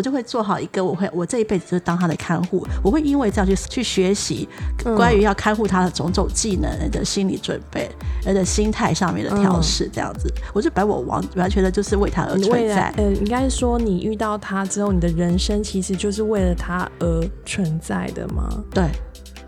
我就会做好一个，我会我这一辈子就是当他的看护，我会因为这样去去学习关于要看护他的种种技能的心理准备，而的心态上面的调试，这样子，我就把我完完全的就是为他而存在。呃，应该是说你遇到他之后，你的人生其实就是为了他而存在的吗？对。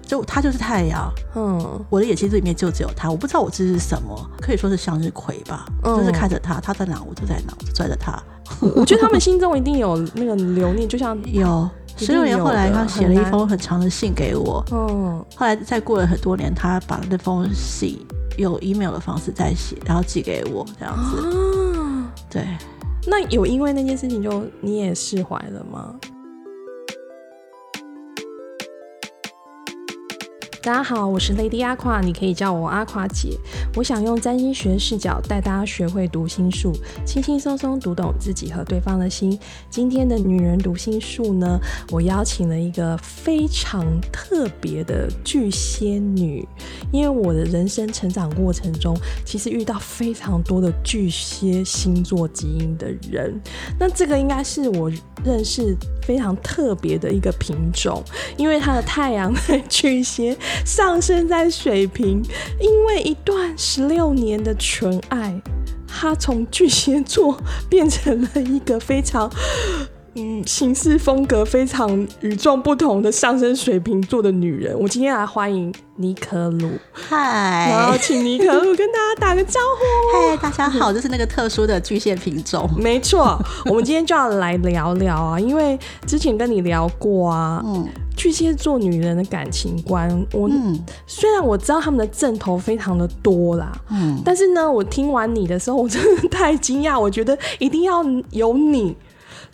就他就是太阳，嗯，我的眼睛里面就只有他，我不知道我这是什么，可以说是向日葵吧，就是看着他，他在哪我就在哪，就追着他。我觉得他们心中一定有那个留念，就像 有十六年后来，他写了一封很长的信给我，嗯，后来再过了很多年，他把那封信用 email 的方式再写，然后寄给我，这样子。对，那有因为那件事情就你也释怀了吗？大家好，我是 Lady 阿夸，你可以叫我阿夸姐。我想用占星学视角带大家学会读心术，轻轻松松读懂自己和对方的心。今天的女人读心术呢，我邀请了一个非常特别的巨蟹女，因为我的人生成长过程中，其实遇到非常多的巨蟹星座基因的人，那这个应该是我认识非常特别的一个品种，因为它的太阳在巨蟹。上升在水瓶，因为一段十六年的纯爱，他从巨蟹座变成了一个非常。嗯，行事风格非常与众不同的上升水瓶座的女人，我今天来欢迎尼可鲁，嗨，然后请尼可鲁跟大家打个招呼，嗨，大家好，这是那个特殊的巨蟹品种，没错，我们今天就要来聊聊啊，因为之前跟你聊过啊，嗯，巨蟹座女人的感情观，我虽然我知道他们的阵头非常的多啦，嗯，但是呢，我听完你的时候，我真的太惊讶，我觉得一定要有你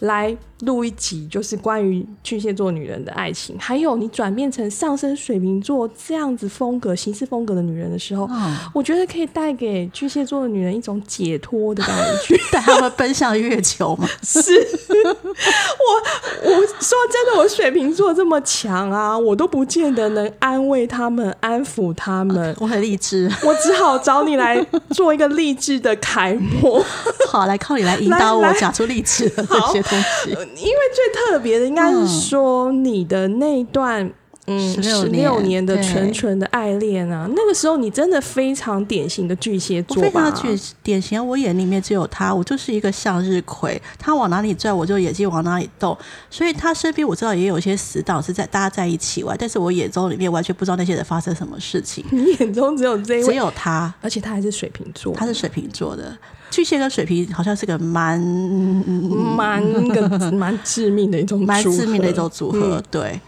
来。录一集就是关于巨蟹座女人的爱情，还有你转变成上升水瓶座这样子风格、行事风格的女人的时候，我觉得可以带给巨蟹座的女人一种解脱的感觉，带他们奔向月球吗？是，我我说真的，我水瓶座这么强啊，我都不见得能安慰他们、安抚他们。我很励志，我只好找你来做一个励志的楷模。好，来靠你来引导我讲出励志的这些东西。因为最特别的应该是说你的那一段嗯十六年的纯纯的爱恋啊，那个时候你真的非常典型的巨蟹座非常巨典型。我眼里面只有他，我就是一个向日葵，他往哪里转我就眼睛往哪里动。所以他身边我知道也有一些死党是在大家在一起玩，但是我眼中里面完全不知道那些人发生什么事情。你眼中只有这一位只有他，而且他还是水瓶座，他是水瓶座的。巨蟹跟水瓶好像是个蛮蛮个蛮致命的一种蛮致命的一种组合，对。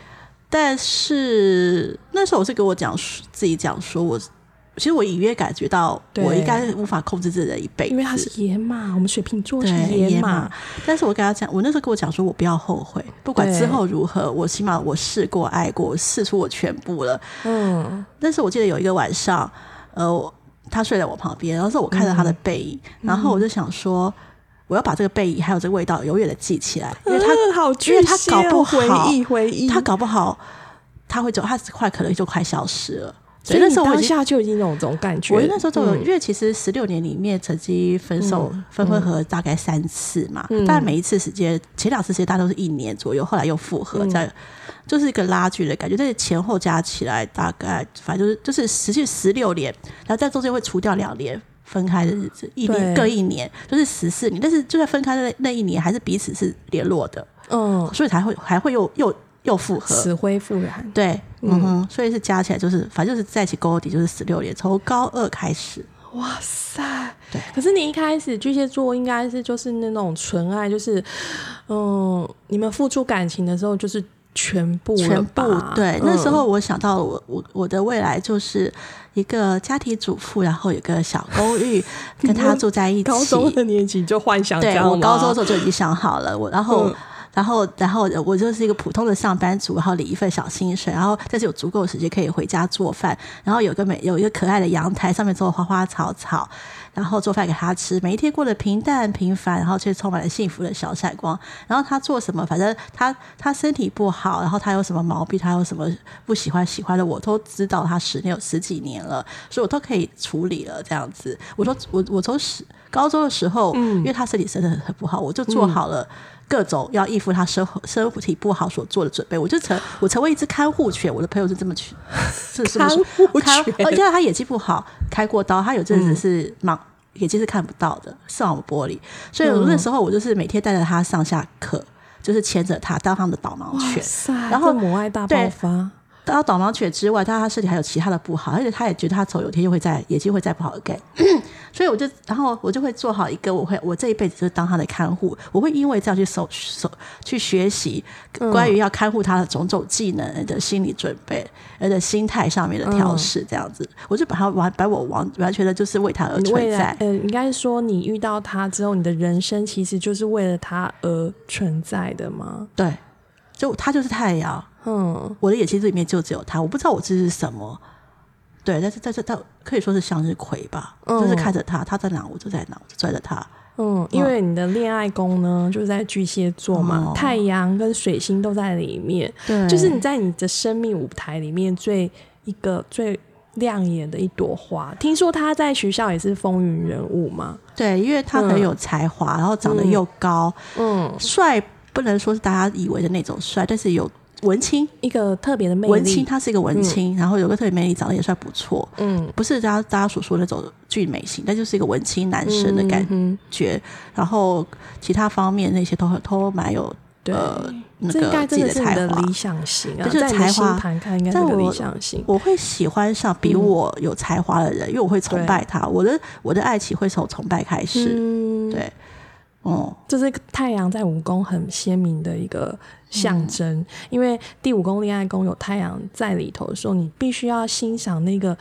但是那时候我是跟我讲自己讲说，我其实我隐约感觉到我应该无法控制自己的一辈子，因为他是野马，我们水瓶座是野马。但是我跟他讲，我那时候跟我讲说，我不要后悔，不管之后如何，我起码我试过爱过，试出我全部了。嗯。但是我记得有一个晚上，呃。他睡在我旁边，然后是我看着他的背影，然后我就想说，我要把这个背影还有这个味道永远的记起来，因为他好，因为他搞不好回忆回忆，他搞不好他会走，他快可能就快消失了。所以那时候当下就已经有这种感觉。我那时候就有，因为其实十六年里面曾经分手分分合大概三次嘛，但每一次时间前两次时间大概都是一年左右，后来又复合在。就是一个拉锯的感觉，但是前后加起来大概，反正就是就是持续十六年，然后在中间会除掉两年分开的日子，一年各一年，就是十四年。但是就在分开的那一年，还是彼此是联络的，嗯，所以才会还会又又又复合，死灰复燃。对，嗯哼，所以是加起来就是，反正就是在一起高底就是十六年，从高二开始。哇塞，对。可是你一开始巨蟹座应该是就是那种纯爱，就是嗯，你们付出感情的时候就是。全部，全部对。那时候我想到，我我我的未来就是一个家庭主妇，然后有个小公寓，跟他住在一起。高中的年纪就幻想，对我高中的时候就已经想好了。我然后然后然后我就是一个普通的上班族，然后领一份小薪水，然后但是有足够的时间可以回家做饭，然后有个美有一个可爱的阳台，上面种花花草草。然后做饭给他吃，每一天过得平淡平凡，然后却充满了幸福的小闪光。然后他做什么，反正他他身体不好，然后他有什么毛病，他有什么不喜欢喜欢的，我都知道。他十年有十几年了，所以我都可以处理了。这样子，我说我我从十高中的时候，因为他身体真的很不好，我就做好了。各种要应付他身身体不好所做的准备，我就成我成为一只看护犬。我的朋友是这么去，是看护犬，而且他眼睛不好，开过刀，他有阵子是盲，眼睛是看不到的，视网膜玻璃。所以那时候我就是每天带着他上下课，就是牵着他当他们的导盲犬，然后母爱大爆发。到导盲犬之外，他他身体还有其他的不好，而且他也觉得他走有天又会再眼睛会再不好，OK。所以我就，然后我就会做好一个，我会我这一辈子就是当他的看护，我会因为这样去手手去学习关于要看护他的种种技能的心理准备，而且心态上面的调试，这样子，我就把他完把我完完全的就是为他而存在。呃，应该说你遇到他之后，你的人生其实就是为了他而存在的吗？对，就他就是太阳。嗯，我的眼睛里面就只有他，我不知道我这是什么。对，但是在这，他可以说是向日葵吧，就是看着他，他在哪我就在哪，我就拽着他。嗯，因为你的恋爱宫呢，就是在巨蟹座嘛，太阳跟水星都在里面，对，就是你在你的生命舞台里面最一个最亮眼的一朵花。听说他在学校也是风云人物嘛？对，因为他很有才华，然后长得又高，嗯，帅不能说是大家以为的那种帅，但是有。文青一个特别的魅力，文青他是一个文青，然后有个特别魅力，长得也算不错，嗯，不是大家大家所说的那种俊美型，但就是一个文青男神的感觉，然后其他方面那些都很都蛮有呃那个自己的才华，理想型啊，就是才华看应该理想型。我会喜欢上比我有才华的人，因为我会崇拜他，我的我的爱情会从崇拜开始，对。哦，这是太阳在五宫很鲜明的一个象征，因为第五宫恋爱宫有太阳在里头的时候，你必须要欣赏那个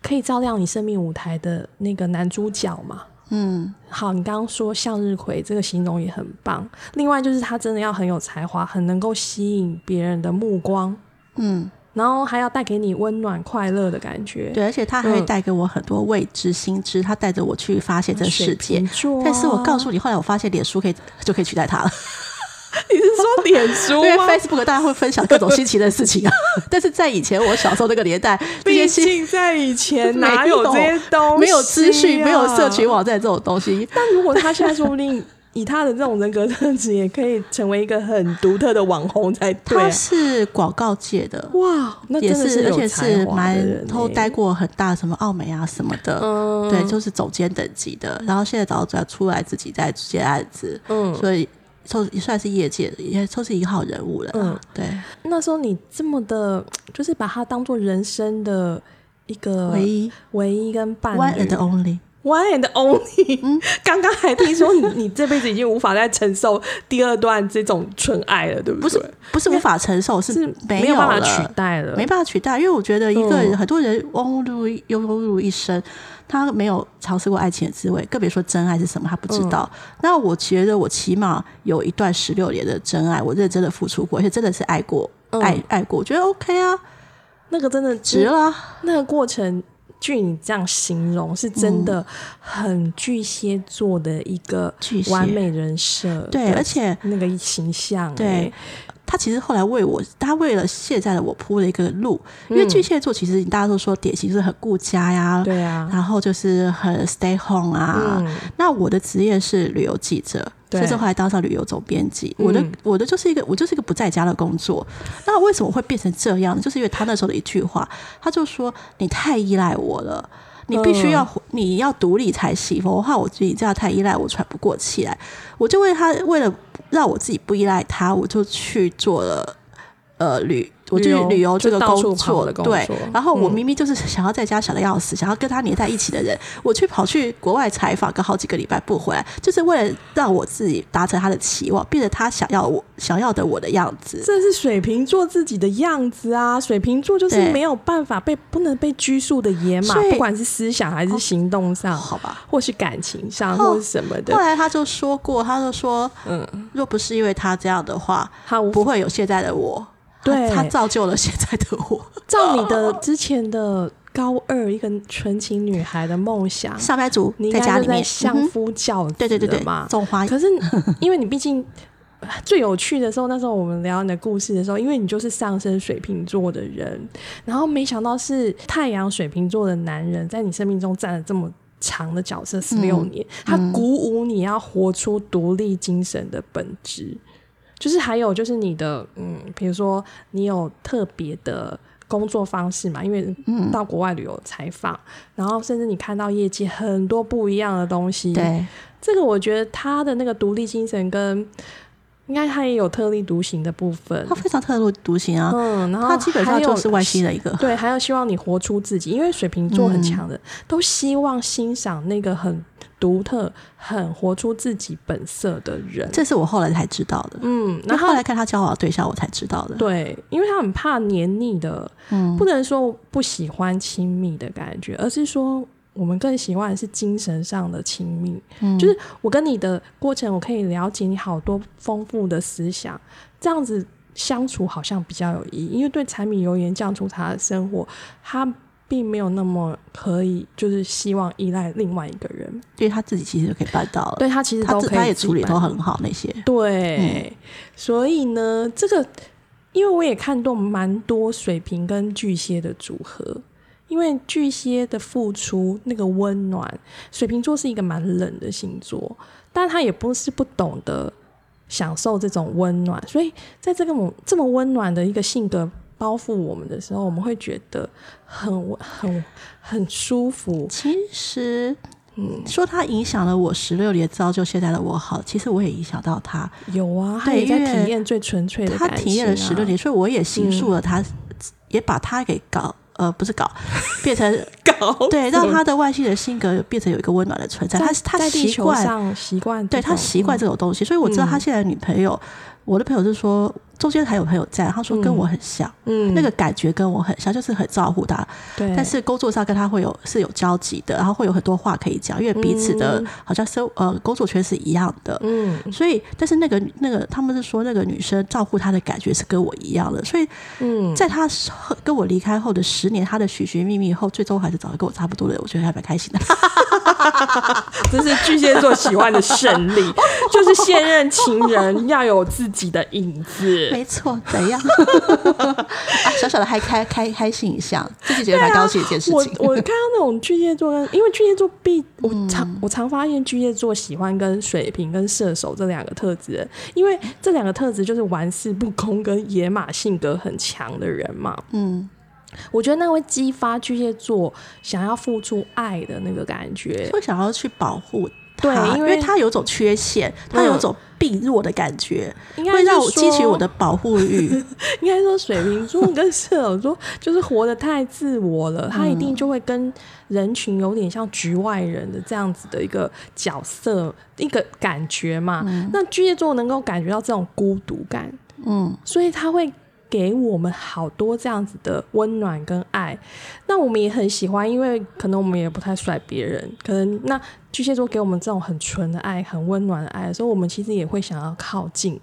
可以照亮你生命舞台的那个男主角嘛。嗯，好，你刚刚说向日葵这个形容也很棒。另外就是他真的要很有才华，很能够吸引别人的目光。嗯。然后还要带给你温暖快乐的感觉，对，而且它还会带给我很多未知新知，它带着我去发现这个世界。但是我告诉你，后来我发现脸书可以就可以取代它了。你是说脸书 因为 Facebook 大家会分享各种新奇的事情啊。但是在以前我小时候那个年代，毕竟在以前哪有这些东西，没有资讯，没有社群网站这种东西。但如果他现在说不定。以他的这种人格特质，也可以成为一个很独特的网红才对。他是广告界的哇，那真的是而且是蛮都待过很大什么奥美啊什么的，对，就是总监等级的。然后现在早早出来自己在接案子，嗯，所以都算是业界的，也算是一号人物了。嗯，对。那时候你这么的，就是把他当做人生的一个唯一、唯一跟伴侣，one and only。One and only，刚刚还听说你你这辈子已经无法再承受第二段这种纯爱了，对不对？不是不是无法承受，是没有办法取代了，没办法取代。因为我觉得一个人很多人庸碌庸碌一生，他没有尝试过爱情的滋味，更别说真爱是什么，他不知道。那我觉得我起码有一段十六年的真爱，我认真的付出过，而且真的是爱过，爱爱过，我觉得 OK 啊，那个真的值了，那个过程。据你这样形容，是真的很巨蟹座的一个完美人设，对，而且那个形象，对。他其实后来为我，他为了现在的我铺了一个路，因为巨蟹座其实大家都说典型是很顾家呀，对啊，然后就是很 stay home 啊。那我的职业是旅游记者，甚至后来当上旅游总编辑。我的我的就是一个我就是一个不在家的工作。那为什么会变成这样？就是因为他那时候的一句话，他就说你太依赖我了。你必须要你要独立才行，否则的话，我自己这样太依赖，我喘不过气来。我就为他，为了让我自己不依赖他，我就去做了呃旅。我就旅游这个工作，对，然后我明明就是想要在家想的要死，想要跟他黏在一起的人，我去跑去国外采访，个好几个礼拜不回来，就是为了让我自己达成他的期望，变成他想要我想要的我的样子。这是水瓶座自己的样子啊！水瓶座就是没有办法被不能被拘束的野马，不管是思想还是行动上，好吧，或是感情上，或是什么的。后来他就说过，他就说，嗯，若不是因为他这样的话，他不会有现在的我。对，他造就了现在的我。照你的之前的高二一个纯情女孩的梦想，上班族你应该就在在家里面，相夫教子对对对对了嘛，。种花可是因为你毕竟最有趣的时候，那时候我们聊你的故事的时候，因为你就是上升水瓶座的人，然后没想到是太阳水瓶座的男人在你生命中占了这么。长的角色十六年，他鼓舞你要活出独立精神的本质，就是还有就是你的嗯，比如说你有特别的工作方式嘛，因为到国外旅游采访，然后甚至你看到业界很多不一样的东西，对，这个我觉得他的那个独立精神跟应该他也有特立独行的部分。他，非常特立独行啊，嗯，然后他基本上就是外星的一个，对，还有希望你活出自己，因为水瓶座很强嗯的，都希望欣赏那个很独特、很活出自己本色的人。这是我后来才知道的。嗯，那然后后来看他交往的对象，我才知道的。对，因为他很怕黏腻的，嗯不能说不喜欢亲密的感觉，而是说我们更喜欢的是精神上的亲密。嗯就是我跟你的过程，我可以了解你好多丰富的思想，这样子相处好像比较有意义。因为对柴米油盐酱醋茶的生活，他并没有那么可以，就是希望依赖另外一个人。因为他自己其实就可以办到了，对他其实都可以他也处理都很好那些。对，所以呢，这个因为我也看到蛮多水瓶跟巨蟹的组合，因为巨蟹的付出那个温暖，水瓶座是一个蛮冷的星座，但他也不是不懂得享受这种温暖，所以在这个这么温暖的一个性格。包覆我们的时候，我们会觉得很很很舒服。其实，嗯，说他影响了我十六年，造就现在的我好，其实我也影响到他，有啊，他也在体验最纯粹的、啊。他体验了十六年，所以我也形塑了嗯他，也把他给搞。呃，不是搞，变成 搞对，让他 的外星人性格变成有一个温暖的存在。他他习惯，上习惯对，他习惯这种东西，所以我知道他现在的女朋友，我的朋友是说，中间还有朋友在，他说跟我很像，嗯。那个感觉跟我很像，就是很照顾他，对，但是工作上跟他会有是有交集的，然后会有很多话可以讲，因为彼此的嗯。好像生呃工作圈是一样的，嗯。所以但是那个那个他们是说那个女生照顾他的感觉是跟我一样的，所以嗯，在他跟我离开后的十年，他的寻寻觅觅后，最终还是找到跟我差不多的，我觉得还蛮开心的。这是巨蟹座喜欢的胜利，就是现任情人要有自己的影子。没错，怎样？啊，小小的还开开开心一下，自己觉得蛮高兴的一件事情。我我看到那种巨蟹座跟，因为巨蟹座必我常、我常发现巨蟹座喜欢跟水瓶跟射手这两个特质，因为这两个特质就是玩世不恭跟野马性格很强的人嘛。嗯，我觉得那会激发巨蟹座想要付出爱的那个感觉。会想要去保护他，对因为他有种缺陷，他有种病弱的感觉，应该会让我激起我的保护欲。应该说，水瓶座跟射手座就是活得太自我了，他一定就会跟人群有点像局外人的这样子的一个角色、一个感觉嘛。那巨蟹座能够感觉到这种孤独感，嗯，所以他会给我们好多这样子的温暖跟爱。那我们也很喜欢，因为可能我们也不太甩别人，可能那巨蟹座给我们这种很纯的爱、很温暖的爱的时候，我们其实也会想要靠近。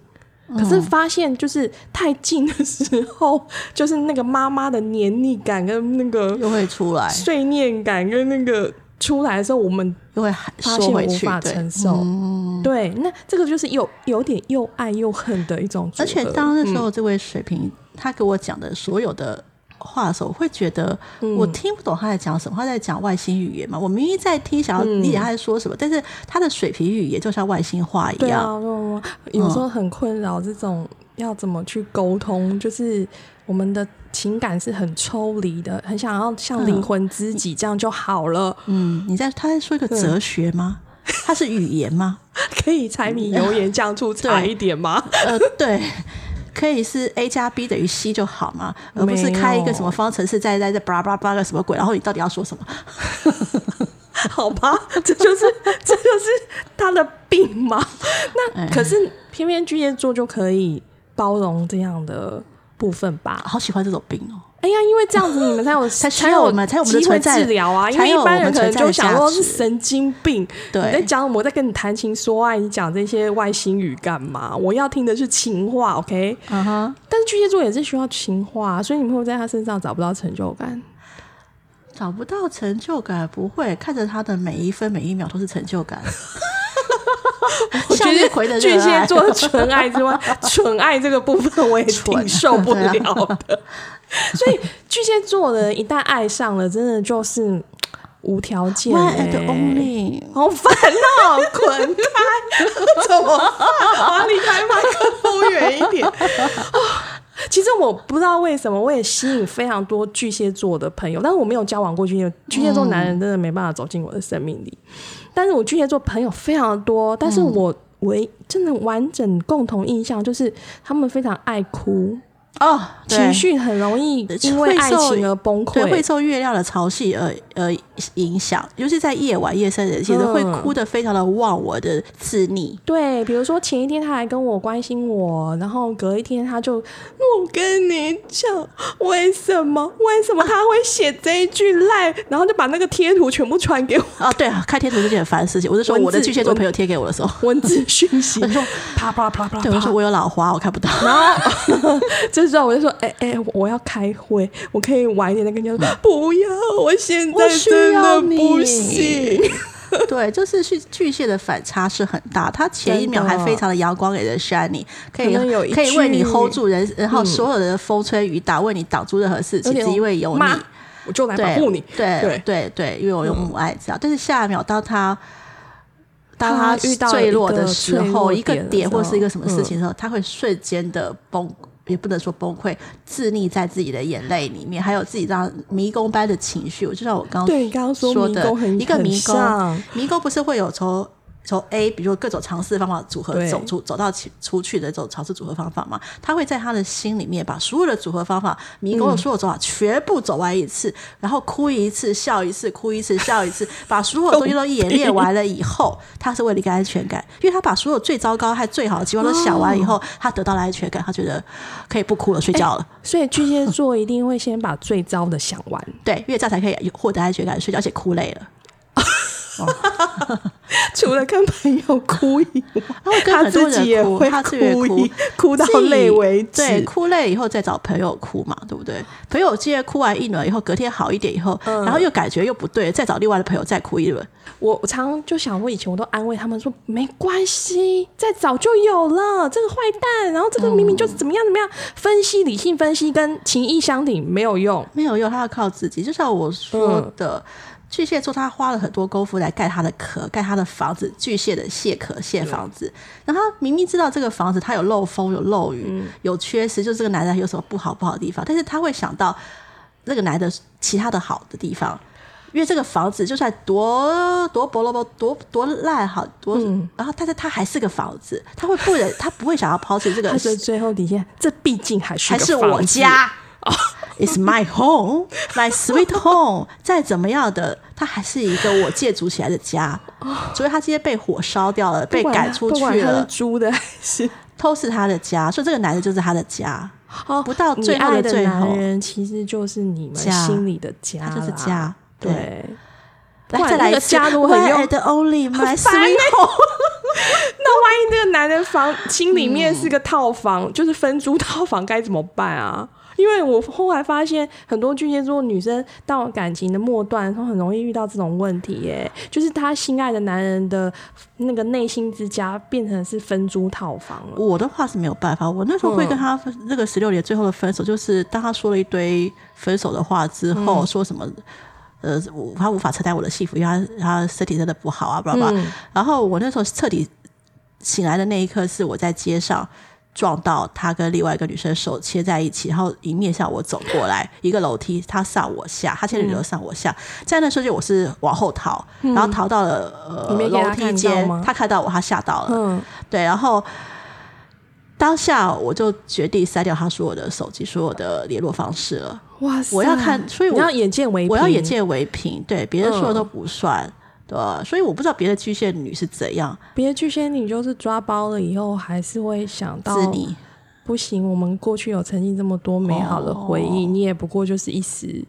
可是发现就是太近的时候，就是那个妈妈的黏腻感跟那个又会出来，碎念感跟那个出来的时候，我们又会发现无法承受。嗯对，那这个就是有有点又爱又恨的一种。而且当那时嗯候这位水瓶、他给我讲的所有的话的时候，我会觉得嗯我听不懂他在讲什么，他在讲外星语言嘛。我明明在听，想要嗯理解他在说什么，但是他的水平语言就像外星话一样。对啊有时候很困扰这种要怎么去沟通，就是我们的情感是很抽离的，很想要像灵魂知己这样就好了，嗯，你在他在说一个哲学吗？他是语言吗？可以柴米油盐酱醋茶一点吗？呃，对。可以是 a 加 b 等于 c 就好嘛，而不是开一个什么方程式，在在在巴拉巴拉巴拉个什么鬼，然后你到底要说什么？好吧，这就是 这就是他的病嘛。那哎可是偏偏巨蟹座就可以包容这样的部分吧？好喜欢这种病哦。哎呀，因为这样子你们才有 才才有我们才有机会在治疗啊。因为一般人可能就想说是神经病，对你在讲我在跟你谈情说爱，你讲这些外星语干嘛？我要听的是情话，OK？嗯哼，但是巨蟹座也是需要情话，所以你们会在他身上找不到成就感。找不到成就感，不会看着他的每一分每一秒都是成就感。我觉得巨蟹座的纯爱之外，纯爱这个部分我也挺受不了的。所以巨蟹座的人一旦爱上了，真的就是无条件、and only。好烦哦、滚开！怎么办？我要离开麦克风远一点。其实我不知道为什么，我也吸引非常多巨蟹座的朋友，但是我没有交往过巨蟹巨蟹座男人，真的没办法走进我的生命里。但是我巨蟹座朋友非常多，但是我唯真的完整共同印象就是他们非常爱哭，哦，情绪很容易因为爱情而崩溃对，会。受月亮的潮汐而而影响，尤其在夜晚夜深人静，其实会嗯哭得非常的忘我的自溺。对，比如说前一天他还跟我关心我，然后隔一天他就，我跟你讲，为什么为什么他会写这一句赖，然后就把那个贴图全部传给我，啊，对啊，开贴图是件很烦的事情。我是说，我的巨蟹座朋友贴给我的时候，文字讯息我，就说，啪啪啪啪啪，对我说我有老花，我看不到。然后这时候我就说，哎、哎、我要开会，我可以晚一点再跟你讲说，不要，我现在需真的不行。对，就是巨巨蟹的反差是很大，他前一秒还非常的阳光给人 shiny，可以可以为你 hold 住人，然后所有的风吹雨打为你挡住任何事情，有点只因为有你。我就来保护你。对对对对，因为我有母爱这样。但是下一秒，当他当他他遇到坠落的时候，一个点或是一个什么事嗯情的时候，他会瞬间的崩。也不能说崩溃，自溺在自己的眼泪里面，还有自己这样迷宫般的情绪。就像我刚刚对，你刚刚说说的一个迷宫迷宫不是会有从从 A，比如说各种尝试方法组合走出走到其出去的这种尝试组合方法嘛？他会在他的心里面把所有的组合方法、迷宫的所有走法全部走完一次，然后哭一次、笑一次、哭一次、笑一次，把所有东西都演练完了以后，他是为了一个安全感，因为他把所有最糟糕还最好的情况都想完以后，他得到了安全感，他觉得可以不哭了，睡觉了。所以巨蟹座一定会先把最糟的想完。对，因为这样才可以获得安全感，睡觉，而且哭累了。除了跟朋友哭以外，他会跟他很多自己也人哭，会他自己也哭一，哭到累为止。对，哭累以后再找朋友哭嘛，对不对？朋友接着哭完一轮以后，隔天好一点以后，嗯然后又感觉又不对，再找另外的朋友再哭一轮。我我常常就想，我以前我都安慰他们说，没关系，再早就有了这个坏蛋，然后这个明明就是怎么样怎么样，分析理性分析跟情意相挺没有用。没有用，他要靠自己。就像我说的，巨蟹座他花了很多功夫来盖他的壳，盖他的房子，巨蟹的蟹壳蟹房子。然后他明明知道这个房子它有漏风、有漏雨、有缺失，就是这个男人有什么不好不好的地方，但是他会想到那个男的其他的好的地方。因为这个房子就算多多薄萝卜多多烂好多，然后但是它还是个房子，他会不忍，他不会想要抛弃这个他的最后底线，这毕竟还是还是我。家。It's my home, my sweet home。再怎么样的，它还是一个我借住起来的家。所以他今天被火烧掉了，被赶出去了，租的还是都是他的家。所以这个男的就是他的家，哦不到最后爱的的最后男人，其实就是你们家心里的家就是家对来再来一个家如果很用 and only my sweet 欸 home。那万一那个男人房心里面是个套房，就是分租套房，该怎么办啊？因为我后来发现，很多巨蟹座女生到感情的末段，她很容易遇到这种问题耶，就是她心爱的男人的那个内心之家变成是分租套房了。我的话是没有办法，我那时候会跟他分那个十六年最后的分手，就是当他说了一堆分手的话之后，说什么。呃，我他无法承担我的幸福，因为他他身体真的不好啊，巴拉巴拉。嗯然后我那时候彻底醒来的那一刻，是我在街上撞到他跟另外一个女生手牵在一起，然后迎面向我走过来，一个楼梯，他上我下，他牵着女儿上我下，在那瞬间我是往后逃，然后逃到了呃楼梯间，他看到我，他吓到了，嗯，对，然后当下我就决定删掉他所有的手机、所有的联络方式了。哇塞！我要看所以我要眼见为凭，我要眼见为凭，对别人说的嗯。都不算，对吧？所以我不知道别的巨蟹女是怎样别的巨蟹女就是抓包了以后，还是会想到自你。不行，我们过去有曾经这么多美好的回忆，哦你也不过就是一时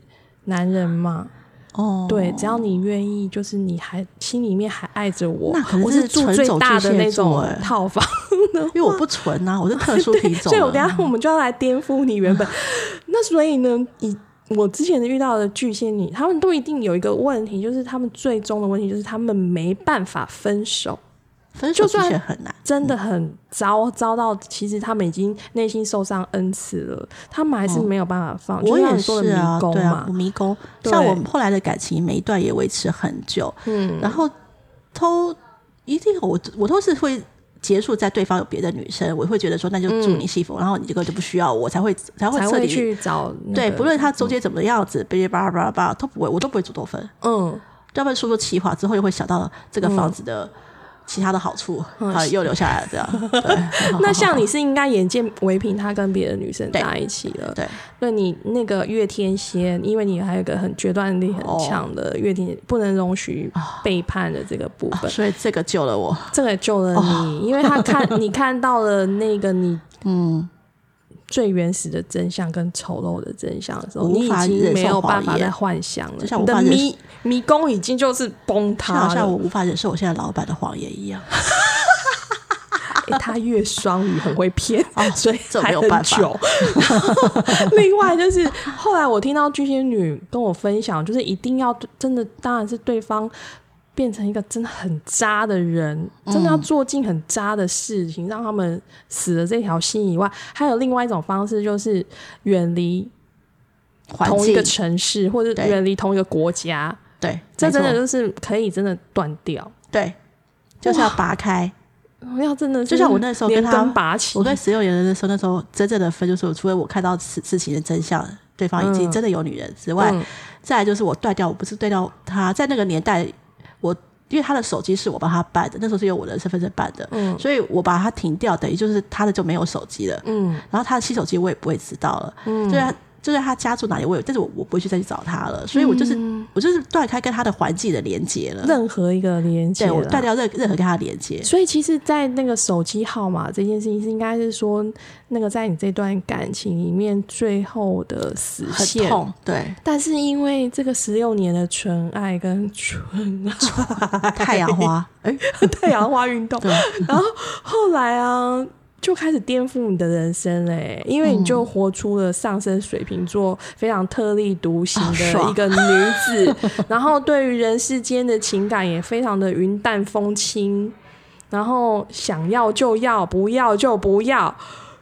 男人嘛。哦，对，只要你愿意，就是你还心里面还爱着我那可，能我是住最大的那种欸套房，因为我不纯啊，我是特殊品种啊。所以我等下我们就要来颠覆你原本。那所以呢，以我之前遇到的巨蟹女，他们都一定有一个问题，就是他们最终的问题就是他们没办法分手。分手的就算确很难，真的很糟，糟到其实他们已经内心受伤 n 次了，他们还是没有办法放。就我也说的是啊，迷宫对啊嘛，，迷宫。像我们后来的感情，每一段也维持很久，嗯，然后都一定我我都是会结束在对方有别的女生，我会觉得说那就祝你幸福，然后你这个就不需要我，才会才会彻底去找那对，不论他中间怎么样子，哔哩吧啦吧啦吧啦都不会，我都不会主动分，嗯，要不然说说气话之后又会想到这个房子的其他的好处，好，又留下来了这样。对，那像你是应该眼见唯凭他跟别的女生在一起了，对。那你那个月天蝎，因为你还有一个很决断力很强的月天，不能容许背叛的这个部分，所以这个救了我。这个也救了你，因为他看 你看到了那个你嗯，最原始的真相跟丑陋的真相的时候，你已经没有办法再幻想了，就像你的迷迷宫已经就是崩塌了。好像我无法忍受我现在老板的谎言一样。欸他越双鱼很会骗，哦 所以这还很没有办法久。另外就是后来我听到巨蟹女跟我分享，就是一定要真的，当然是对方变成一个真的很渣的人，真的要做尽很渣的事情，让他们死了这条心以外，还有另外一种方式，就是远离同一个城市，或者对。远离同一个国家。对，这真的就是可以真的断掉。对，就是要拔开。要真的就像我那时候跟他根拔起，我跟十六年的时候，那时候真正的分就是，除了我看到事事情的真相，对方已经嗯。真的有女人之外，嗯。再来就是我断掉，我不是断掉他，在那个年代，我因为他的手机是我帮他办的，那时候是用我的身份证办的，嗯所以我把他停掉，等于就是他的就没有手机了，嗯。然后他的新手机我也不会知道了，嗯就是他就在他家住哪里，我有，但是我我不会去再去找他了，所以我就是、我就是断开跟他的环境的连接了，嗯任何一个连接，对我断掉任任何跟他的连接，所以其实，在那个手机号码这件事情，是应该是说，那个在你这段感情里面最后的死很线。痛，对，但是因为这个十六年的纯爱跟纯爱。太阳花，哎、太阳花运动，然后后来啊，就开始颠覆你的人生嘞，因为你就活出了上升水瓶座非常特立独行的一个女子，然后对于人世间的情感也非常的云淡风轻，然后想要就要，不要就不要，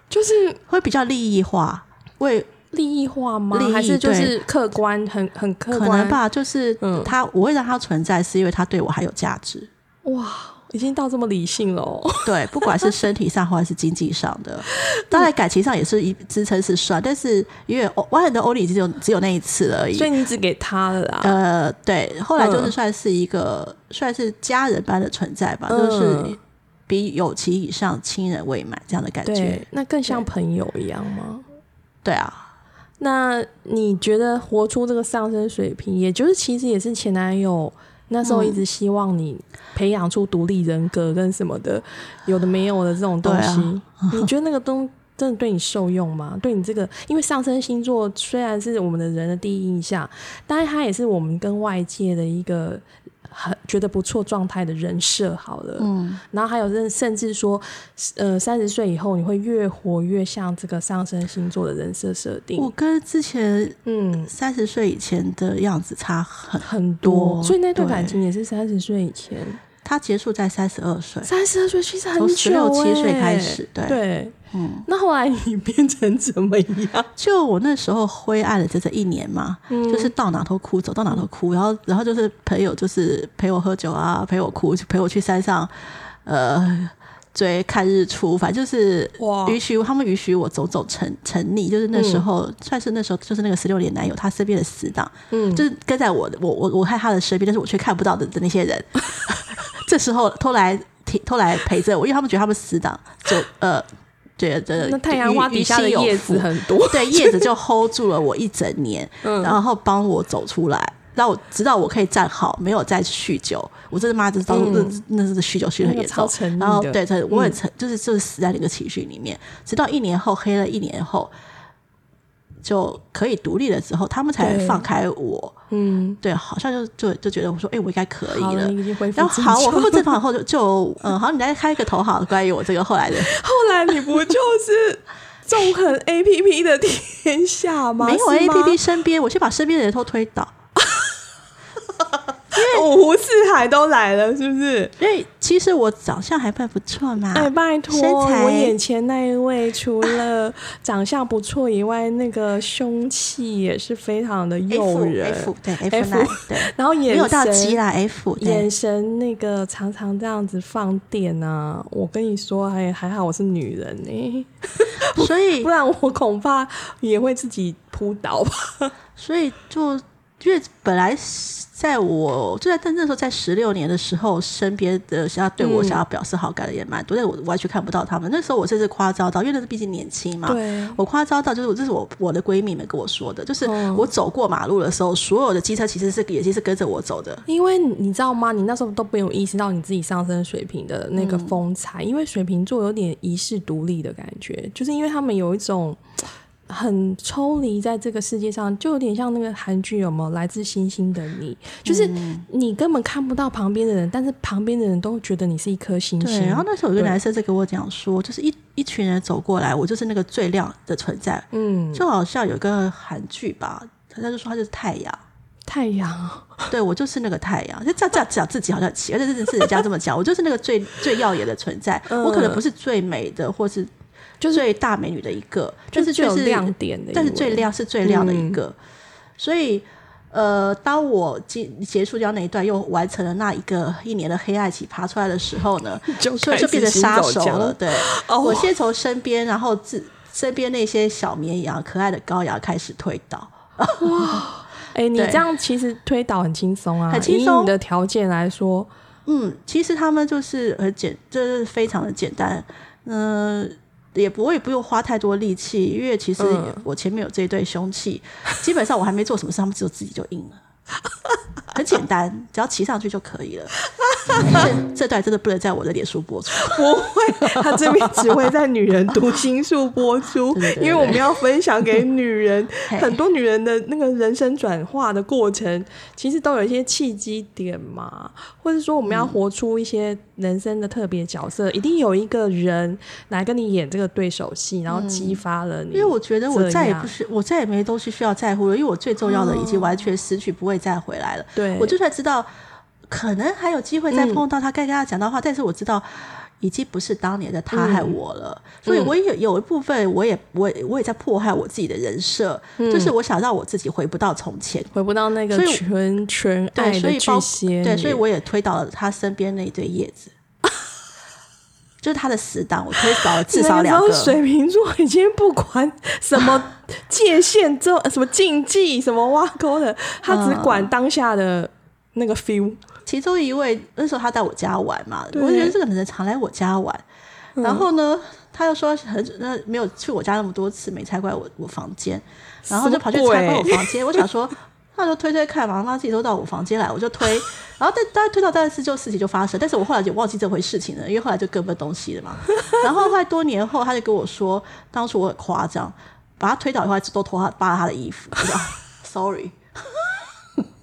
就是会比较利益化，为利益化吗利？益还是就是客观，很很客观可能？吧，就是嗯他，我会让他存在，是因为他对我还有价值。哇，已经到这么理性了、哦。对，不管是身体上或者是经济上的，当然感情上也是一支撑是算，但是因为欧万人的欧里只有只有那一次而已所。以你只给他了啦。呃，对，后来就是嗯算是一个、算是家人般的存在吧，嗯就是比友情以上亲人未满这样的感觉。，那更像朋友一样吗？对啊，那你觉得活出这个上升水平，也就是其实也是前男友那时候一直希望你培养出独立人格跟什么的，有的没有的这种东西，啊。你觉得那个东真的对你受用吗？对你这个，因为上升星座虽然是我们的人的第一印象，但是它也是我们跟外界的一个很觉得不错状态的人设好了。嗯，然后还有甚甚至说，呃，三十岁以后你会越活越像这个上升星座的人设设定。我跟之前嗯，三十岁以前的样子差很，很多，所以那段感情也是三十岁以前，他结束在三十二岁，三十二岁其实很从久、欸，16 7岁开始对。对。嗯。那后来你变成怎么样？就我那时候灰暗了整整一年嘛，嗯。就是到哪都哭，走到哪都哭，然后然后就是朋友就是陪我喝酒啊，陪我哭，陪我去山上，呃，追看日出，反正就是哇。允许他们允许我走走沉沉溺，就是那时候、嗯。算是那时候就是那个十六年男友他身边的死党，嗯，就是跟在我的我我我在他的身边，但是我却看不到的的那些人，这时候偷来偷来陪着我，因为他们觉得他们死党就呃觉得那太阳花底下的叶子很多，对，叶子就 hold 住了我一整年，嗯然后帮我走出来，让我直到我可以站好，没有再酗酒。我真的妈知道，嗯那那是酗酒酗的很严那个超然后对他，我很嗯沉，就是就是死在那个情绪里面，直到一年后黑了一年后。就可以独立了之后，他们才对放开我。嗯，对，好像就就就觉得我说，哎、我应该可以了，然后好，我恢复正常后就就嗯，好，你再开个头好，关于我这个后来的后来你不就是纵横 A P P 的天下吗？没有 A P P 身边，我先把身边的人都推倒。五湖四海都来了，是不是？因为其实我长相还算不错嘛。哎，拜托，我眼前那一位除了长相不错以外，那个凶器也是非常的诱人。F 对 F F 9对，然后眼没有到 F 眼神那个常常这样子放电啊！我跟你说，还还好我是女人呢、所以 不然我恐怕也会自己扑倒吧。所以就因为本来在我就在但那时候在十六年的时候，身边的想要对我想要表示好感的也蛮多，但我完全看不到他们。那时候我甚至夸张到，因为那是毕竟年轻嘛，对，我夸张到就是我这是我我的闺蜜们跟我说的，就是我走过马路的时候，所有的机车其实是也是跟着我走的。因为你知道吗？你那时候都没有意识到你自己上升水平的那个风采，因为水瓶座有点遗世独立的感觉，就是因为他们有一种很抽离在这个世界上，就有点像那个韩剧有没有《来自星星的你》，就是你根本看不到旁边的人，但是旁边的人都觉得你是一颗星对，星。然后那时候有个男生在跟我讲说，就是一一群人走过来，我就是那个最亮的存在，嗯，就好像有个韩剧吧，他就说他就是太阳。太阳，对我就是那个太阳，就这样这样讲自己好像很奇怪，但是是人家这么讲，我就是那个最最耀眼的存在。嗯。我可能不是最美的，或是就是最大美女的一个，但就是最有就是亮点的，但是最亮是最亮的一嗯个。所以，呃，当我结结束掉那一段，又完成了那一个一年的黑暗期爬出来的时候呢，就所以就变成杀手了。对，哦我先从身边，然后自身边那些小绵羊、可爱的羔羊开始推倒。哇哎、你这样其实推导很轻松啊，很轻松以你的条件来说，嗯，其实他们就是很简，就是非常的简单，嗯、也不会不用花太多力气，因为其实嗯。我前面有这一对凶器，基本上我还没做什么事，他们只有自己就硬了，很简单，只要骑上去就可以了。这这段真的不能在我的脸书播出，不会，他这边只会在女人读心术播出，对对对对因为我们要分享给女人，很多女人的那个人生转化的过程，其实都有一些契机点嘛，或者说我们要活出一些人生的特别角色，一定有一个人来跟你演这个对手戏，然后激发了你。因为我觉得我再也不是，我再也没东西需要在乎了，因为我最重要的已经完全失去，不会再回来了。对，我就算知道可能还有机会再碰到他，该跟他讲的话，但是我知道已经不是当年的他害我了，所以我也有一部分我也我也我也在迫害我自己的人设，就是我想让我自己回不到从前。回不到那个纯纯爱的巨蟹对，所以我也推倒了他身边那一堆叶子，就是他的死党，我推倒了至少 两个。水瓶座已经不管什么界限、这什么禁忌、什么挖沟的，他只管当下的那个 feel。其中一位那时候他在我家玩嘛，对。我觉得这个男人常来我家玩，然后呢，他又说很那没有去我家那么多次，没参观我我房间，然后就跑去什么鬼？参观我房间。我想说，那就推推看嘛，妈自己都到我房间来，我就推，然后但大家推到第二次就事情就发生，但是我后来就忘记这回事情了，因为后来就各奔东西了嘛。然后后来多年后，他就跟我说，当初我很夸张，把他推倒以后，还都脱他扒他的衣服，我说啊 sorry，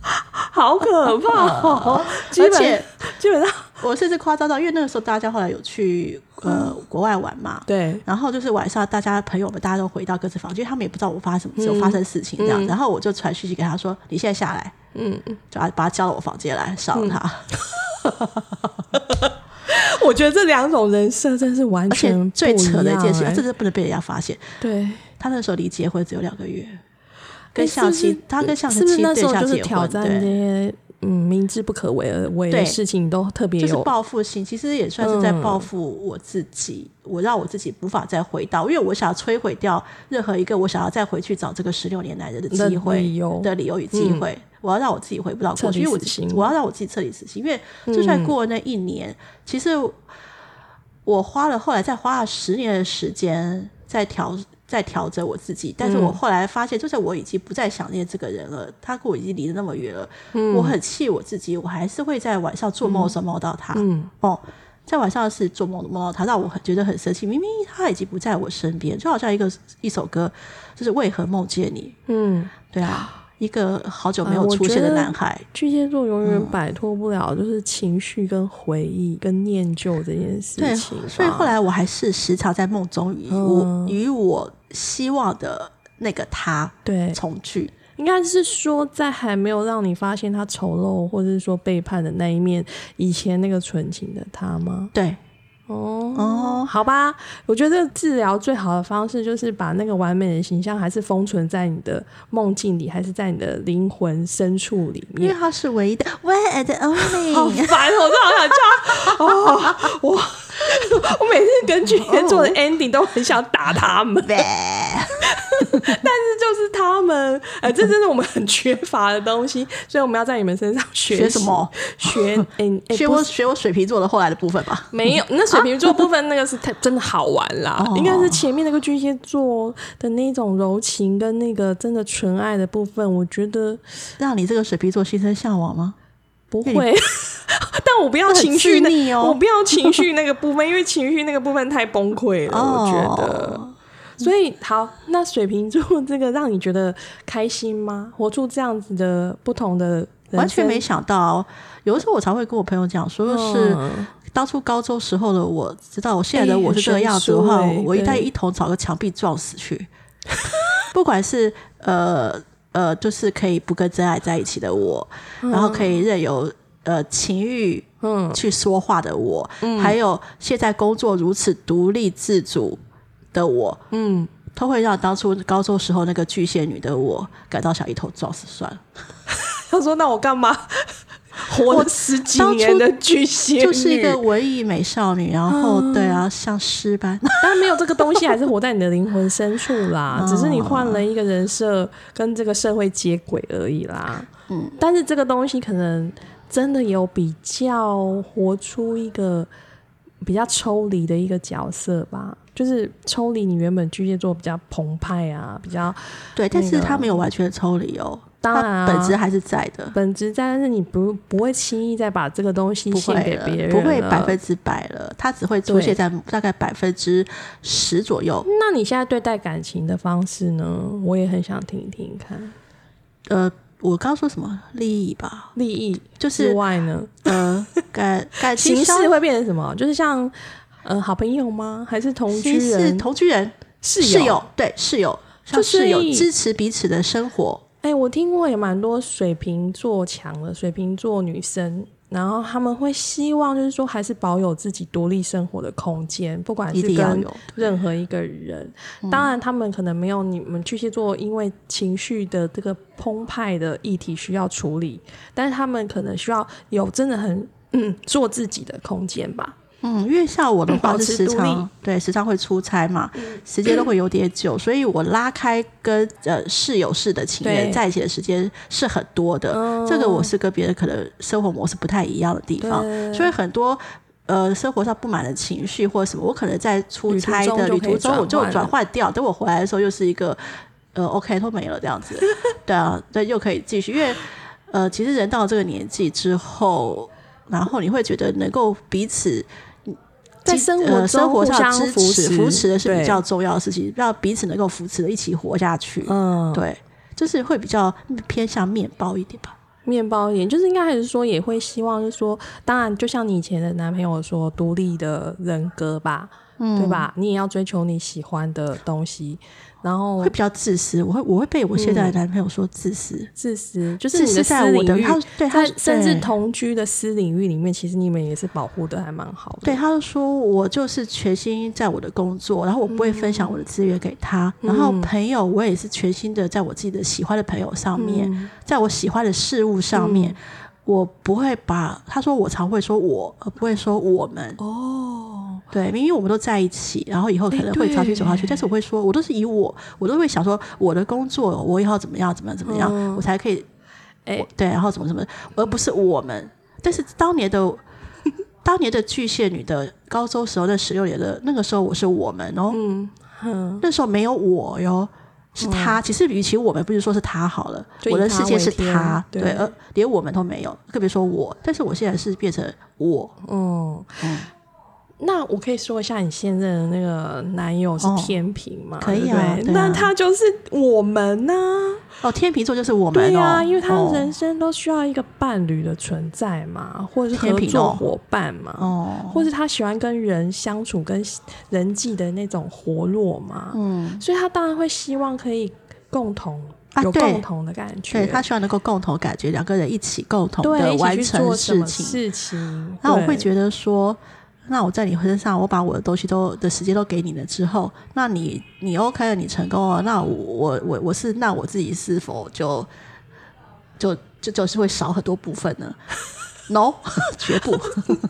好可怕哦！基本而且基本上我甚至夸张到，因为那个时候大家后来有去呃国外玩嘛，对。然后就是晚上，大家朋友们大家都回到各自房间，他们也不知道我发生什么事，有发生事情这样。然后我就传讯息给他说：“你现在下来，嗯，就把把他叫到我房间来，烧了他。我觉得这两种人设真是完而且全最扯的一件事，这是不能被人家发现。对，他那时候离结婚只有两个月，跟诶相亲，是不是他跟相是不是那时候就是挑战这对。些嗯明知不可为而为的对事情，都特别就是有报复性，其实也算是在嗯报复我自己，我让我自己无法再回到，因为我想要摧毁掉任何一个我想要再回去找这个十六年来的的的机会的理由与机会，我要让我自己回不到过去，因为我我要让我自己彻底死心，因为就算过了那一年，其实我花了后来再花了十年的时间在调。在调整我自己，但是我后来发现，就是我已经不再想念这个人了，他跟我已经离得那么远了，我很气我自己，我还是会在晚上做梦的时候梦到他，嗯哦，在晚上是做梦梦到他，让我很觉得很生气。明明他已经不在我身边，就好像一个一首歌，就是为何梦见你？嗯。对啊，一个好久没有出现的男孩。巨蟹座永远嗯摆脱不了就是情绪跟回忆跟念旧这件事，情吧，所以后来我还是时常在梦中与我、嗯与我希望的那个他对，重聚。应该是说在还没有让你发现他丑陋或者是说背叛的那一面，以前那个纯情的他吗？对，哦哦好吧，我觉得治疗最好的方式就是把那个完美的形象还是封存在你的梦境里，还是在你的灵魂深处里面。因为他是唯一的 one and 好 only。烦哦！我真的好想叫哦！我 我每次跟巨蟹座的 ending 都很想打他们，呗 但是就是他们，呃，这真的我们很缺乏的东西，所以我们要在你们身上学什么？学 学我学我水瓶座的后来的部分吧。没有，那水瓶座部分那个是太真的好玩啦，哦应该是前面那个巨蟹座的那种柔情跟那个真的纯爱的部分，我觉得让你这个水瓶座心生向往吗？不会，但我不要情绪那哦我不要情绪那个部分，因为情绪那个部分太崩溃了，我觉得。哦所以好，那水瓶座这个让你觉得开心吗？活出这样子的不同的完全没想到，有的时候我才会跟我朋友讲说，是嗯当初高中时候的我知道我现在的我是这个样子的话，我一旦一头找个墙壁撞死去，不管是呃呃，就是可以不跟真爱在一起的我，然后可以任由呃情欲嗯。去说话的我，还有现在工作如此独立自主的我，嗯，都会让当初高中时候那个巨蟹女的我感到想一头撞死算了。他说：“那我干嘛 活了十几年的巨蟹？就是一个文艺美少女，然后对啊，像诗般。但没有这个东西，还是活在你的灵魂深处啦。哦只是你换了一个人设，跟这个社会接轨而已啦。嗯，但是这个东西可能真的有比较活出一个比较抽离的一个角色吧，就是抽离你原本巨蟹座比较澎湃啊，比较对，但是他没有完全抽离哦，当然啊本质还是在的，本质在，但是你不不会轻易再把这个东西献给别人，不会百分。之百了，它只会出现在大概百分之十左右。那你现在对待感情的方式呢？我也很想听听看。呃，我刚刚说什么利益吧，利益就是之外呢，呃感感 形式会变成什么？就是像呃好朋友吗？还是同居是人？同居人室室友对室友，像就是室友以支持彼此的生活。哎、我听过也蛮多水瓶座强的水瓶座女生，然后他们会希望就是说还是保有自己独立生活的空间，不管一是要有任何一个人。当然，他们可能没有你们巨蟹座因为情绪的这个澎湃的议题需要处理，但是他们可能需要有真的很嗯做自己的空间吧。嗯，因为像我的话保是时常对时常会出差嘛，时间都会有点久，所以我拉开跟呃室友式的情人在一起的时间是很多的。嗯这个我是跟别人可能生活模式不太一样的地方，所以很多。呃，生活上不满的情绪或者什么，我可能在出差的旅途中我就转换掉，等我回来的时候又是一个呃 OK 都没了这样子，对啊，对，又可以继续，因为呃，其实人到了这个年纪之后，然后你会觉得能够彼此在生活中生活上相支持扶持扶持的是比较重要的事情，让彼此能够扶持的一起活下去。嗯，对，就是会比较偏向面包一点吧。面包一点，就是应该还是说也会希望，就是说，当然就像你以前的男朋友说，独立的人格吧，嗯对吧？你也要追求你喜欢的东西，然后会比较自私，我会我会被我现在的男朋友说自私，自私，就是自私在我的他对他甚至同居的私领域里面，其实你们也是保护的还蛮好的。对，他就说我就是全心在我的工作，然后我不会分享我的资源给他，然后朋友我也是全心的在我自己的喜欢的朋友上面，嗯。在我喜欢的事物上面，我不会把他说我常会说我，而不会说我们。哦，对，因为我们都在一起，然后以后可能会长期走下去，对但是我会说，我都是以我，我都会想说我的工作，我以后怎么样，怎么样，怎么样，嗯我才可以，哎我对，然后怎么怎么，而不是我们。但是当年的当年的巨蟹女的高中时候，那十六年的那个时候，我是我们哦，那时候没有我哟。是他，其实与其我们不是说是他好了，我的世界是他对对，而连我们都没有，更别说我，但是我现在是变成我，嗯，那我可以说一下你现任的那个男友是天平吗？可以啊，那他就是我们呢。哦，天秤座就是我们。对啊，因为他人生都需要一个伴侣的存在嘛，或者是合作伙伴嘛，哦，或是他喜欢跟人相处、跟人际的那种活络嘛，嗯，所以他当然会希望可以共同有共同的感觉，对他希望能够共同感觉，两个人一起共同的完成事情。事情，那我会觉得说。那我在你身上，我把我的东西都的时间都给你了之后，那你你 OK 了，你成功了，那我我我我是那我自己是否就就就就是会少很多部分呢？No，绝不。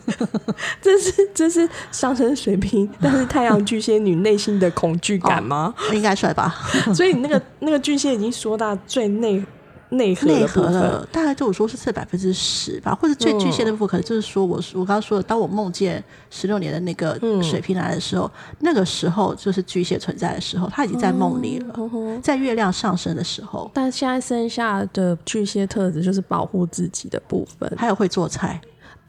这是这是上升水平，但是太阳巨蟹女内心的恐惧感吗？应该帅吧。所以那个那个巨蟹已经说到最内。内核了大概就我说是这百分之十吧，或者最巨蟹的部分，可能就是说我我刚刚说的，当我梦见十六年的那个水瓶来的时候，那个时候就是巨蟹存在的时候，他已经在梦里了，在月亮上升的时候。但现在剩下的巨蟹特质就是保护自己的部分，还有会做菜。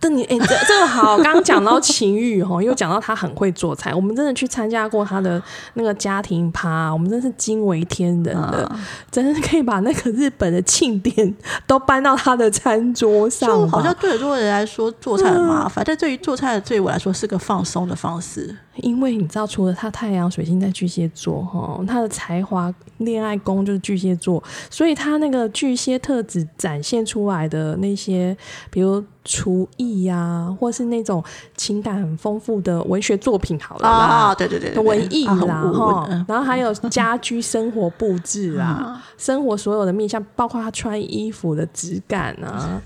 但你哎，这这个好，刚刚讲到情欲哈，又讲到他很会做菜。我们真的去参加过他的那个家庭趴，我们真是惊为天人的，真的是可以把那个日本的庆典都搬到他的餐桌上。好像对很多人来说做菜很麻烦，但对于做菜的对于我来说是个放松的方式。因为你知道，除了他太阳水星在巨蟹座哈，他的才华恋爱宫就是巨蟹座，所以他那个巨蟹特质展现出来的那些，比如。厨艺呀，或是那种情感很丰富的文学作品，好了啊，对对对，文艺啦哈，然后还有家居生活布置啊，生活所有的面向，包括他穿衣服的质感啊，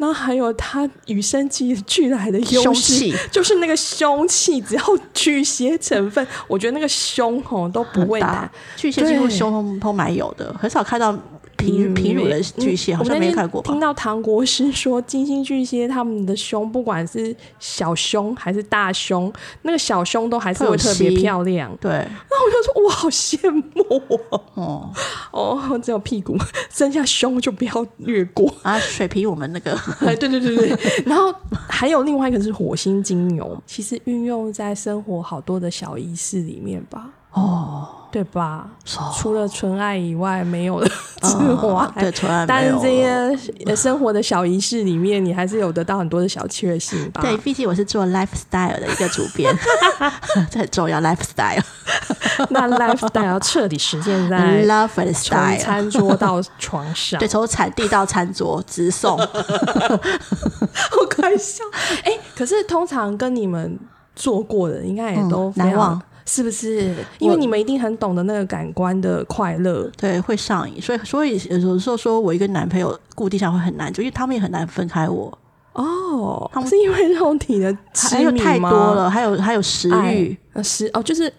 那还有他与生俱来的优势，就是那个凶气，只要巨蟹成分，我觉得那个凶吼都不会打，巨蟹几乎凶都蛮有的，很少看到。平平乳的巨蟹好像没看过。听到唐国师说，金星巨蟹他们的胸，不管是小胸还是大胸，那个小胸都还是会特别漂亮。对，那我就说，哇，好羡慕哦 哦，只有屁股，剩下胸就不要略过啊。水平我们那个，对对对对。然后还有另外一个是火星金牛，其实运用在生活好多的小仪式里面吧。哦。对吧？除了纯爱以外，没有的之外，对纯爱但是这些生活的小仪式里面，你还是有得到很多的小确幸吧？对，毕竟我是做 lifestyle 的一个主编，这很重要。lifestyle，那 lifestyle 要彻底实现在 love style，从餐桌到床上，对，从产地到餐桌直送。好搞笑！哎，可是通常跟你们做过的，应该也都难忘。是不是？因为你们一定很懂得那个感官的快乐，对，会上瘾。所以，所以有时候说我一个男朋友固定下会很难，就因为他们也很难分开我。哦，他们是因为肉体的还有太多了，还有还有食欲，食哦，就是。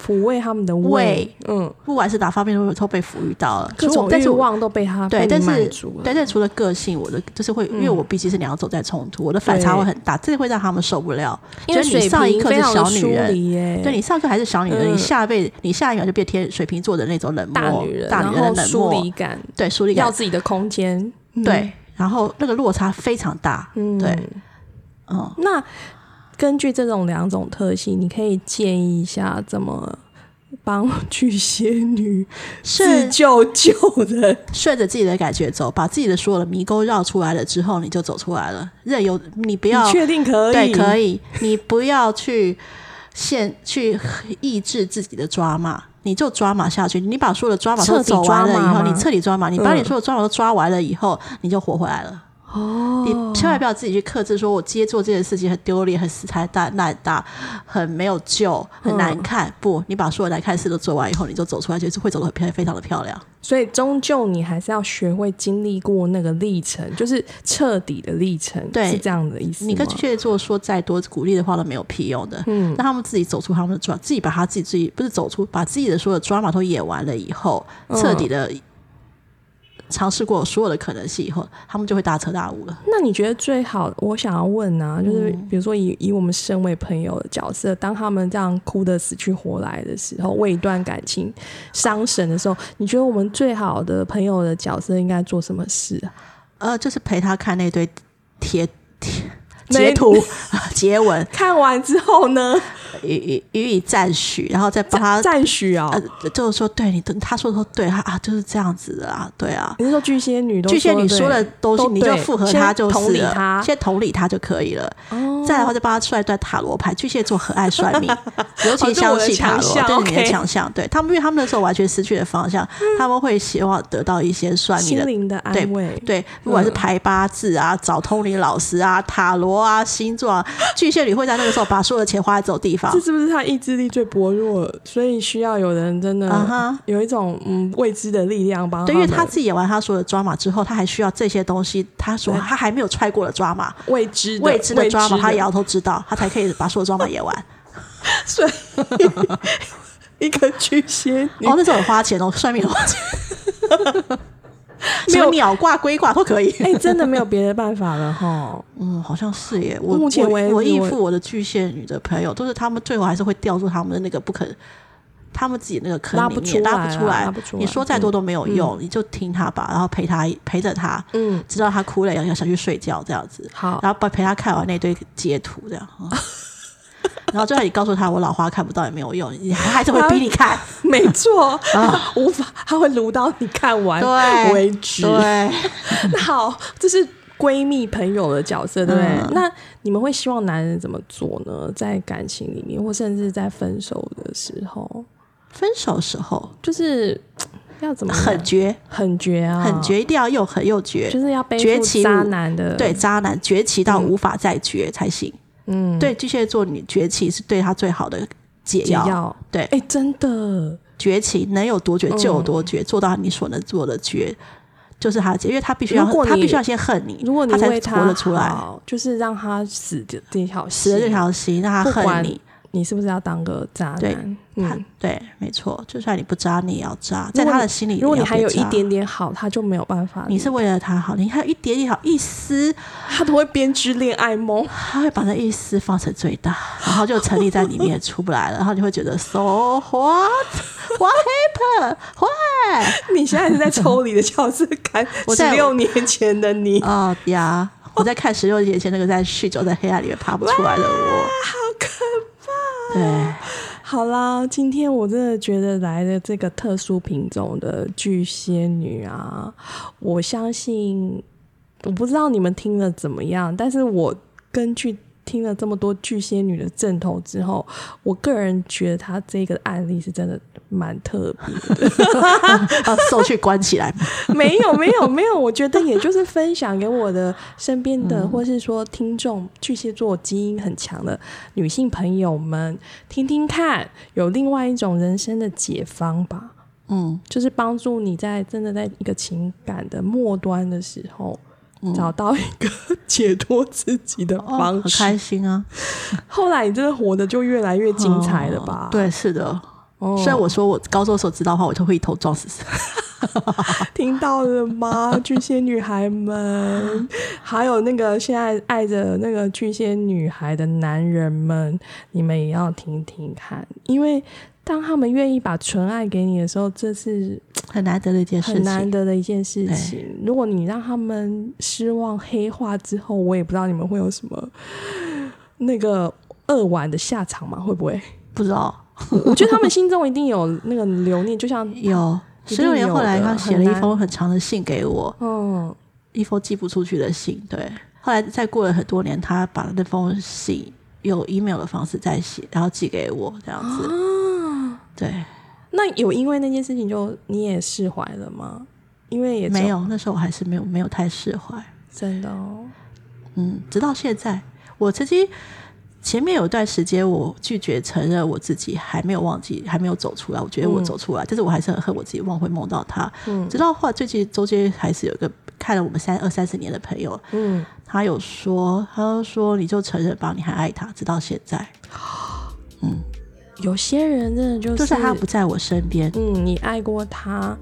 抚慰他们的胃，嗯，不管是哪方面都都被抚育到了，各种欲望都被他对，但是但是除了个性，我的就是会，因为我毕竟是两个走在冲突，我的反差会很大，这会让他们受不了。因为你上一刻是小女人，对你上课还是小女人，你下一辈你下一秒就变天水瓶座的那种冷漠大女人，大女人冷漠。感，对疏离感，要自己的空间，对，然后那个落差非常大，对，嗯，那根据这种两种特性，你可以建议一下怎么。帮巨蟹女自救救人，顺着自己的感觉走，把自己的所有的迷宫绕出来了之后，你就走出来了。任由你不要确定可以，对，可以。你不要去限去抑制自己的抓马，你就抓马下去。你把所有的抓马都走完了以后，你彻底抓马，你把你所有抓马都抓完了以后，你就活回来了。哦，你千万不要自己去克制，说我接做这件事情很丢脸、很死太大、难大、很没有救、很难看。不，你把所有难看事都做完以后，你就走出来，就是会走得很漂非常的漂亮。所以，终究你还是要学会经历过那个历程，就是彻底的历程。对，是这样的意思。你跟巨蟹座说再多鼓励的话都没有屁用的。嗯，让他们自己走出他们的抓，自己把他自己自己不是走出，把自己的所有抓马都演完了以后，彻底的。尝试过所有的可能性以后，他们就会大彻大悟了。那你觉得最好？我想要问呢，就是比如说以以我们身为朋友的角色，当他们这样哭的死去活来的时候，为一段感情伤神的时候，你觉得我们最好的朋友的角色应该做什么事啊？呃，就是陪他看那堆贴贴截图、截文，看完之后呢，予予予以赞许，然后再帮他赞许啊、呃，就是说对你，他说说对，他啊就是这样子的啊，对啊。你是说巨蟹女都巨蟹女说说的都是，你就对附和他就是同理了他先同理他就可以了。哦再来的话，就帮他算一段塔罗牌。巨蟹座很爱算命，尤哦其相信塔罗，强项这是你的强项。对他们，因为他们那时候完全失去了方向，他们会希望得到一些算命的。心灵的对安慰。对，不管是嗯排八字啊、找通灵老师啊、塔罗啊、星座啊，巨蟹女会在那个时候把所有的钱花在这种地方这。是不是他意志力最薄弱，所以需要有人真的有一种嗯未知的力量帮对，因为他自己演完他所有的抓马之后，他还需要这些东西，他说他还没有踹过的抓马，未知的未知的抓马，他也要要都知道，他才可以把所有抓马演完。所以 一个巨蟹哦，那时候很花钱哦，算命很花钱，没有鸟挂、龟挂都可以。哎、真的没有别的办法了哈。嗯，好像是耶。我目前我我应我的巨蟹女的朋友，都是他们最后还是会掉入他们的那个不肯，他们自己那个坑不里面，拉出来啊不出来。拉不出来你说再多都没有用，你就听他吧，然后陪他陪着他，嗯，直到他哭了要要想去睡觉这样子，好，然后陪陪他看完那堆截图这样。嗯 然后最后你告诉他，我老花看不到也没有用，你还还是会逼你看。没错，啊无法，他会撸到你看完对为止。对，那好，这是闺蜜朋友的角色，对不对？嗯那你们会希望男人怎么做呢？在感情里面，或甚至在分手的时候，分手时候就是要怎么样很绝，很绝啊，很，绝，一定要又狠又绝。就是要背负渣男的对，渣男绝起到无法再绝才行。嗯，对巨蟹座，你崛起是对他最好的解药。解药。对，哎、真的，崛起能有多绝就有多嗯绝，做到你所能做的绝，就是他的解，因为他必须要他必须要先恨你，如果你他才为活得出来，好，就是让他死的这条心，死了这条心，让他恨你。你是不是要当个渣对男？他嗯，对，没错，就算你不渣，你也要渣，在他的心里，如果你还有一点点好，他就没有办法。你是为了他好，你还有一点点好，一丝，他都会编织恋爱梦。他会把那一丝放成最大，然后就沉溺在里面出不来了，然后你会觉得 so what what happened why 你现在是在抽离的角色感，我十六年前的你，好哦呀，我在看十六年前那个在酗酒在黑暗里面爬不出来的我，好可怕。对，好啦，今天我真的觉得来的这个特殊品种的巨蟹女啊，我相信，我不知道你们听了怎么样，但是我根据听了这么多巨蟹女的正头之后，我个人觉得她这个案例是真的蛮特别的。把手去关起来，没有，没有，没有。我觉得也就是分享给我的身边的，或是说听众巨蟹座基因很强的女性朋友们，听听看，有另外一种人生的解方吧。嗯，就是帮助你在真的在一个情感的末端的时候，找到一个解脱自己的哦，方式。很开心啊，后来你真的活得就越来越精彩了吧？哦，对，是的。哦虽然我说我高中的时候知道的话，我就会一头撞死。听到了吗，巨蟹女孩们？还有那个现在爱着那个巨蟹女孩的男人们，你们也要听听看，因为当他们愿意把纯爱给你的时候，这是很难得的一件事很难。得的一件事情。如果你让他们失望黑化之后，我也不知道你们会有什么那个扼腕的下场嘛？会不会？不知道我觉得他们心中一定有那个留念，就像 有十六年后来，他写了一封很长的信给我，嗯。一封寄不出去的信。对，后来再过了很多年，他把那封信用 email 的方式再写，然后寄给我，这样子。啊，对，那有因为那件事情就你也释怀了吗？因为也没有，那时候我还是没有没有太释怀。真的哦，嗯，直到现在，我曾经前面有一段时间，我拒绝承认我自己还没有忘记，还没有走出来。我觉得我嗯走出来，但是我还是很恨我自己梦会梦到他。嗯直到后来最近中间还是有一个看了我们三二三十年的朋友，嗯，他有说，他就说你就承认吧，你还爱他，直到现在，嗯。有些人真的就是，就算他不在我身边，嗯，你爱过他，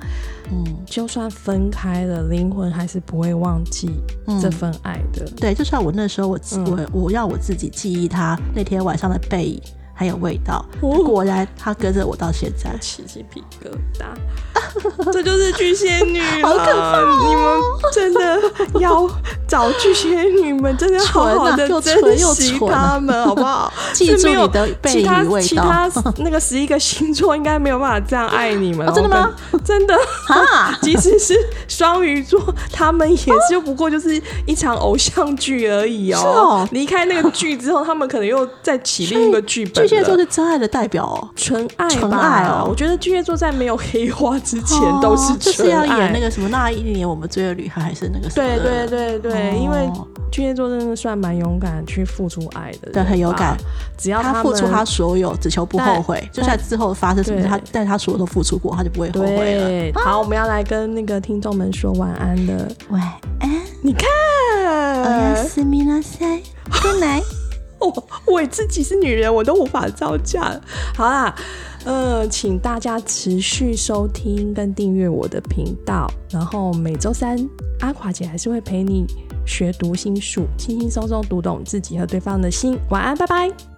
嗯，就算分开了，灵魂还是不会忘记嗯。这份爱的。对，就算我那时候我、嗯。我我要我自己记忆他那天晚上的背影，还有味道。哦果然，他跟着我到现在。起鸡皮疙瘩，这就是巨蟹女了，好可怕哦你们真的要找巨蟹女们，真的好好的珍惜纯啊她们，好不好？记住是没有你的背其他影味道其他那个十一个星座应该没有办法这样爱你们哦真的吗？真的，啊，即使是双鱼座，他们也就不过就是一场偶像剧而已哦。是哦离开那个剧之后，他们可能又再起另一个剧本了。巨蟹座是真爱的代表哦。纯爱吧，纯爱哦我觉得巨蟹座在没有黑化之前都是哦就是纯爱。要演那个什么那一年我们追的女孩，还是那个什么对的？对对对，哦因为巨蟹座真的算蛮勇敢去付出爱的人吧，对很有感只要们他付出他所有，只求不后悔。就算之后发生什么事，对他但是他所有都付出过，他就不会后悔了。对，好，我们要来跟那个听众们说晚安了。晚安，你看，おやすみなさい，Good night。 我自己是女人，我都无法招架。好啦，呃，请大家持续收听跟订阅我的频道，然后每周三阿垮姐还是会陪你学读心术，轻轻松松读懂自己和对方的心。晚安，拜拜。